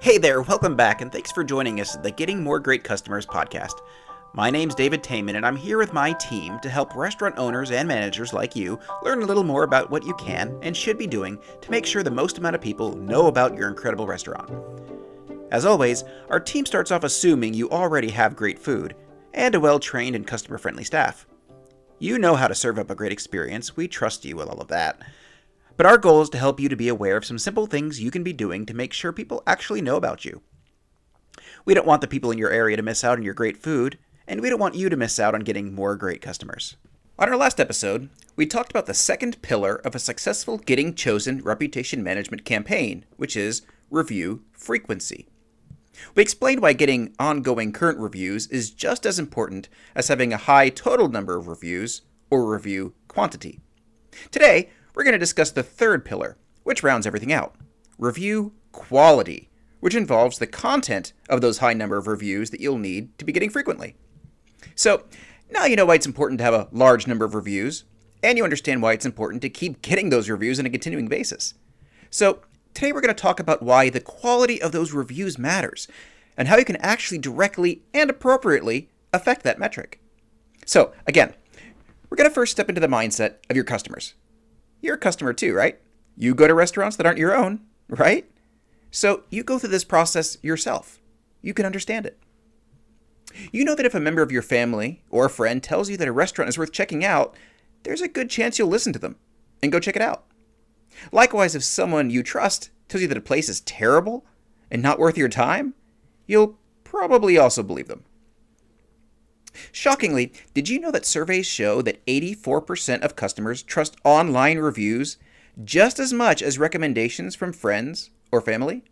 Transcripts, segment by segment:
Hey there, welcome back, and thanks for joining us at the Getting More Great Customers podcast. My name's David Taman, and I'm here with my team to help restaurant owners and managers like you learn a little more about what you can and should be doing to make sure the most amount of people know about your incredible restaurant. As always, our team starts off assuming you already have great food and a well trained and customer friendly staff. You know how to serve up a great experience, we trust you with all of that. But our goal is to help you to be aware of some simple things you can be doing to make sure people actually know about you. We don't want the people in your area to miss out on your great food, and we don't want you to miss out on getting more great customers. On our last episode, we talked about the second pillar of a successful getting chosen reputation management campaign, which is review frequency. We explained why getting ongoing current reviews is just as important as having a high total number of reviews or review quantity. Today, we're going to discuss the third pillar, which rounds everything out review quality, which involves the content of those high number of reviews that you'll need to be getting frequently. So, now you know why it's important to have a large number of reviews, and you understand why it's important to keep getting those reviews on a continuing basis. So, today we're going to talk about why the quality of those reviews matters, and how you can actually directly and appropriately affect that metric. So, again, we're going to first step into the mindset of your customers. You're a customer too, right? You go to restaurants that aren't your own, right? So you go through this process yourself. You can understand it. You know that if a member of your family or a friend tells you that a restaurant is worth checking out, there's a good chance you'll listen to them and go check it out. Likewise, if someone you trust tells you that a place is terrible and not worth your time, you'll probably also believe them. Shockingly, did you know that surveys show that 84% of customers trust online reviews just as much as recommendations from friends or family?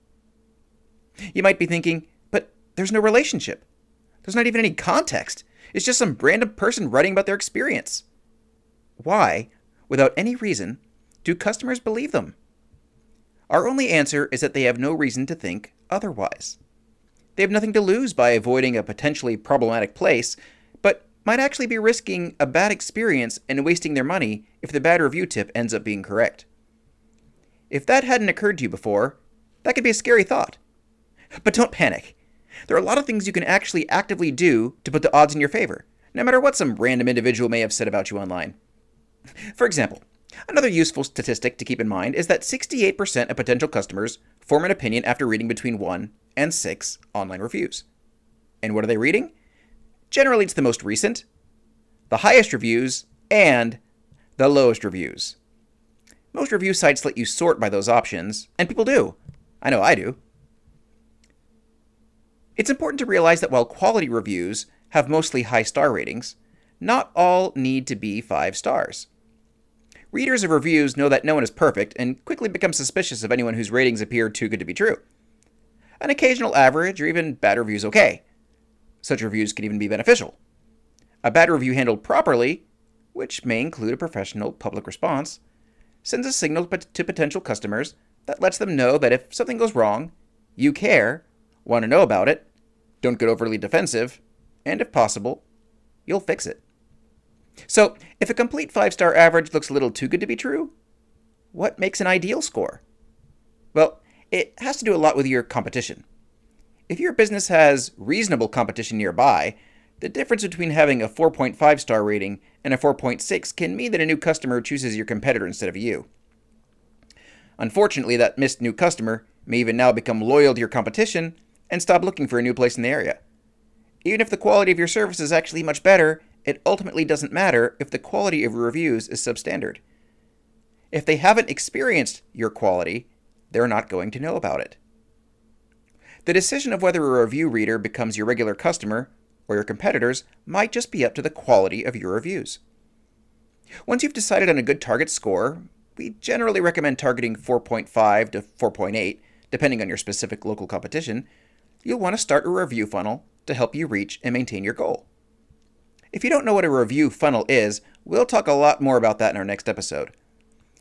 You might be thinking, but there's no relationship. There's not even any context. It's just some random person writing about their experience. Why, without any reason, do customers believe them? Our only answer is that they have no reason to think otherwise. They have nothing to lose by avoiding a potentially problematic place, might actually be risking a bad experience and wasting their money if the bad review tip ends up being correct. If that hadn't occurred to you before, that could be a scary thought. But don't panic. There are a lot of things you can actually actively do to put the odds in your favor, no matter what some random individual may have said about you online. For example, another useful statistic to keep in mind is that 68% of potential customers form an opinion after reading between 1 and 6 online reviews. And what are they reading? Generally, it's the most recent, the highest reviews, and the lowest reviews. Most review sites let you sort by those options, and people do. I know I do. It's important to realize that while quality reviews have mostly high star ratings, not all need to be 5 stars. Readers of reviews know that no one is perfect and quickly become suspicious of anyone whose ratings appear too good to be true. An occasional average or even bad review is okay. Such reviews can even be beneficial. A bad review handled properly, which may include a professional public response, sends a signal to potential customers that lets them know that if something goes wrong, you care, want to know about it, don't get overly defensive, and if possible, you'll fix it. So, if a complete five star average looks a little too good to be true, what makes an ideal score? Well, it has to do a lot with your competition. If your business has reasonable competition nearby, the difference between having a 4.5 star rating and a 4.6 can mean that a new customer chooses your competitor instead of you. Unfortunately, that missed new customer may even now become loyal to your competition and stop looking for a new place in the area. Even if the quality of your service is actually much better, it ultimately doesn't matter if the quality of your reviews is substandard. If they haven't experienced your quality, they're not going to know about it. The decision of whether a review reader becomes your regular customer or your competitors might just be up to the quality of your reviews. Once you've decided on a good target score, we generally recommend targeting 4.5 to 4.8, depending on your specific local competition. You'll want to start a review funnel to help you reach and maintain your goal. If you don't know what a review funnel is, we'll talk a lot more about that in our next episode.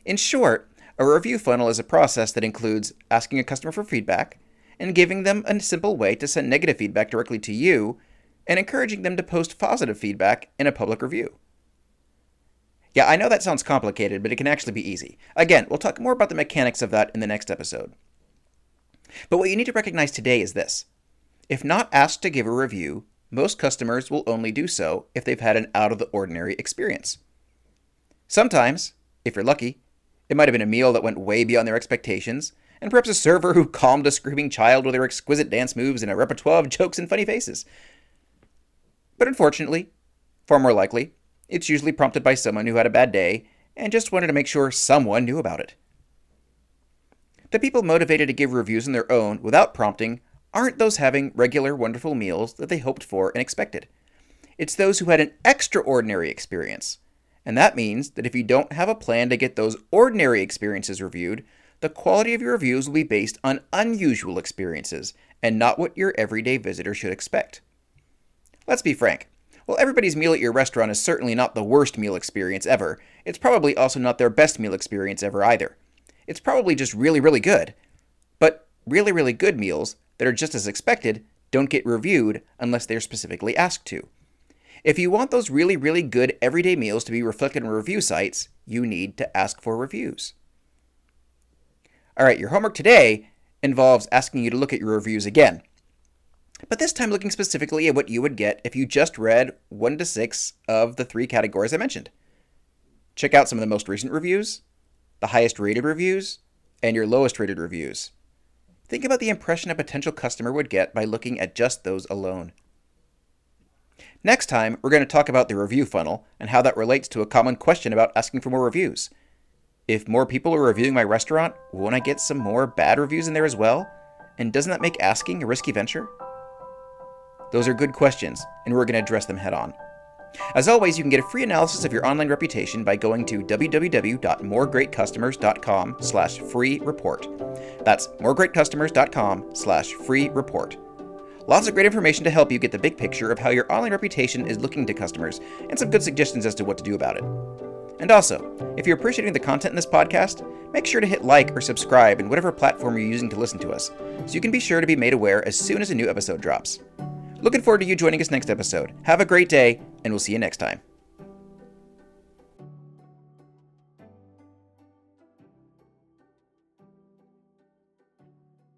In short, a review funnel is a process that includes asking a customer for feedback and giving them a simple way to send negative feedback directly to you and encouraging them to post positive feedback in a public review. Yeah, I know that sounds complicated, but it can actually be easy. Again, we'll talk more about the mechanics of that in the next episode. But what you need to recognize today is this if not asked to give a review, most customers will only do so if they've had an out of the ordinary experience. Sometimes, if you're lucky, it might have been a meal that went way beyond their expectations, and perhaps a server who calmed a screaming child with her exquisite dance moves and a repertoire of jokes and funny faces. But unfortunately, far more likely, it's usually prompted by someone who had a bad day and just wanted to make sure someone knew about it. The people motivated to give reviews on their own without prompting aren't those having regular wonderful meals that they hoped for and expected. It's those who had an extraordinary experience. And that means that if you don't have a plan to get those ordinary experiences reviewed, the quality of your reviews will be based on unusual experiences and not what your everyday visitor should expect. Let's be frank. While everybody's meal at your restaurant is certainly not the worst meal experience ever, it's probably also not their best meal experience ever either. It's probably just really, really good. But really, really good meals that are just as expected don't get reviewed unless they're specifically asked to. If you want those really, really good everyday meals to be reflected in review sites, you need to ask for reviews. All right, your homework today involves asking you to look at your reviews again. But this time looking specifically at what you would get if you just read 1 to 6 of the three categories I mentioned. Check out some of the most recent reviews, the highest rated reviews, and your lowest rated reviews. Think about the impression a potential customer would get by looking at just those alone. Next time, we're going to talk about the review funnel and how that relates to a common question about asking for more reviews. If more people are reviewing my restaurant, won't I get some more bad reviews in there as well? And doesn't that make asking a risky venture? Those are good questions, and we're going to address them head on. As always, you can get a free analysis of your online reputation by going to www.moregreatcustomers.com slash free report. That's moregreatcustomers.com slash free report. Lots of great information to help you get the big picture of how your online reputation is looking to customers, and some good suggestions as to what to do about it. And also, if you're appreciating the content in this podcast, make sure to hit like or subscribe in whatever platform you're using to listen to us, so you can be sure to be made aware as soon as a new episode drops. Looking forward to you joining us next episode. Have a great day, and we'll see you next time.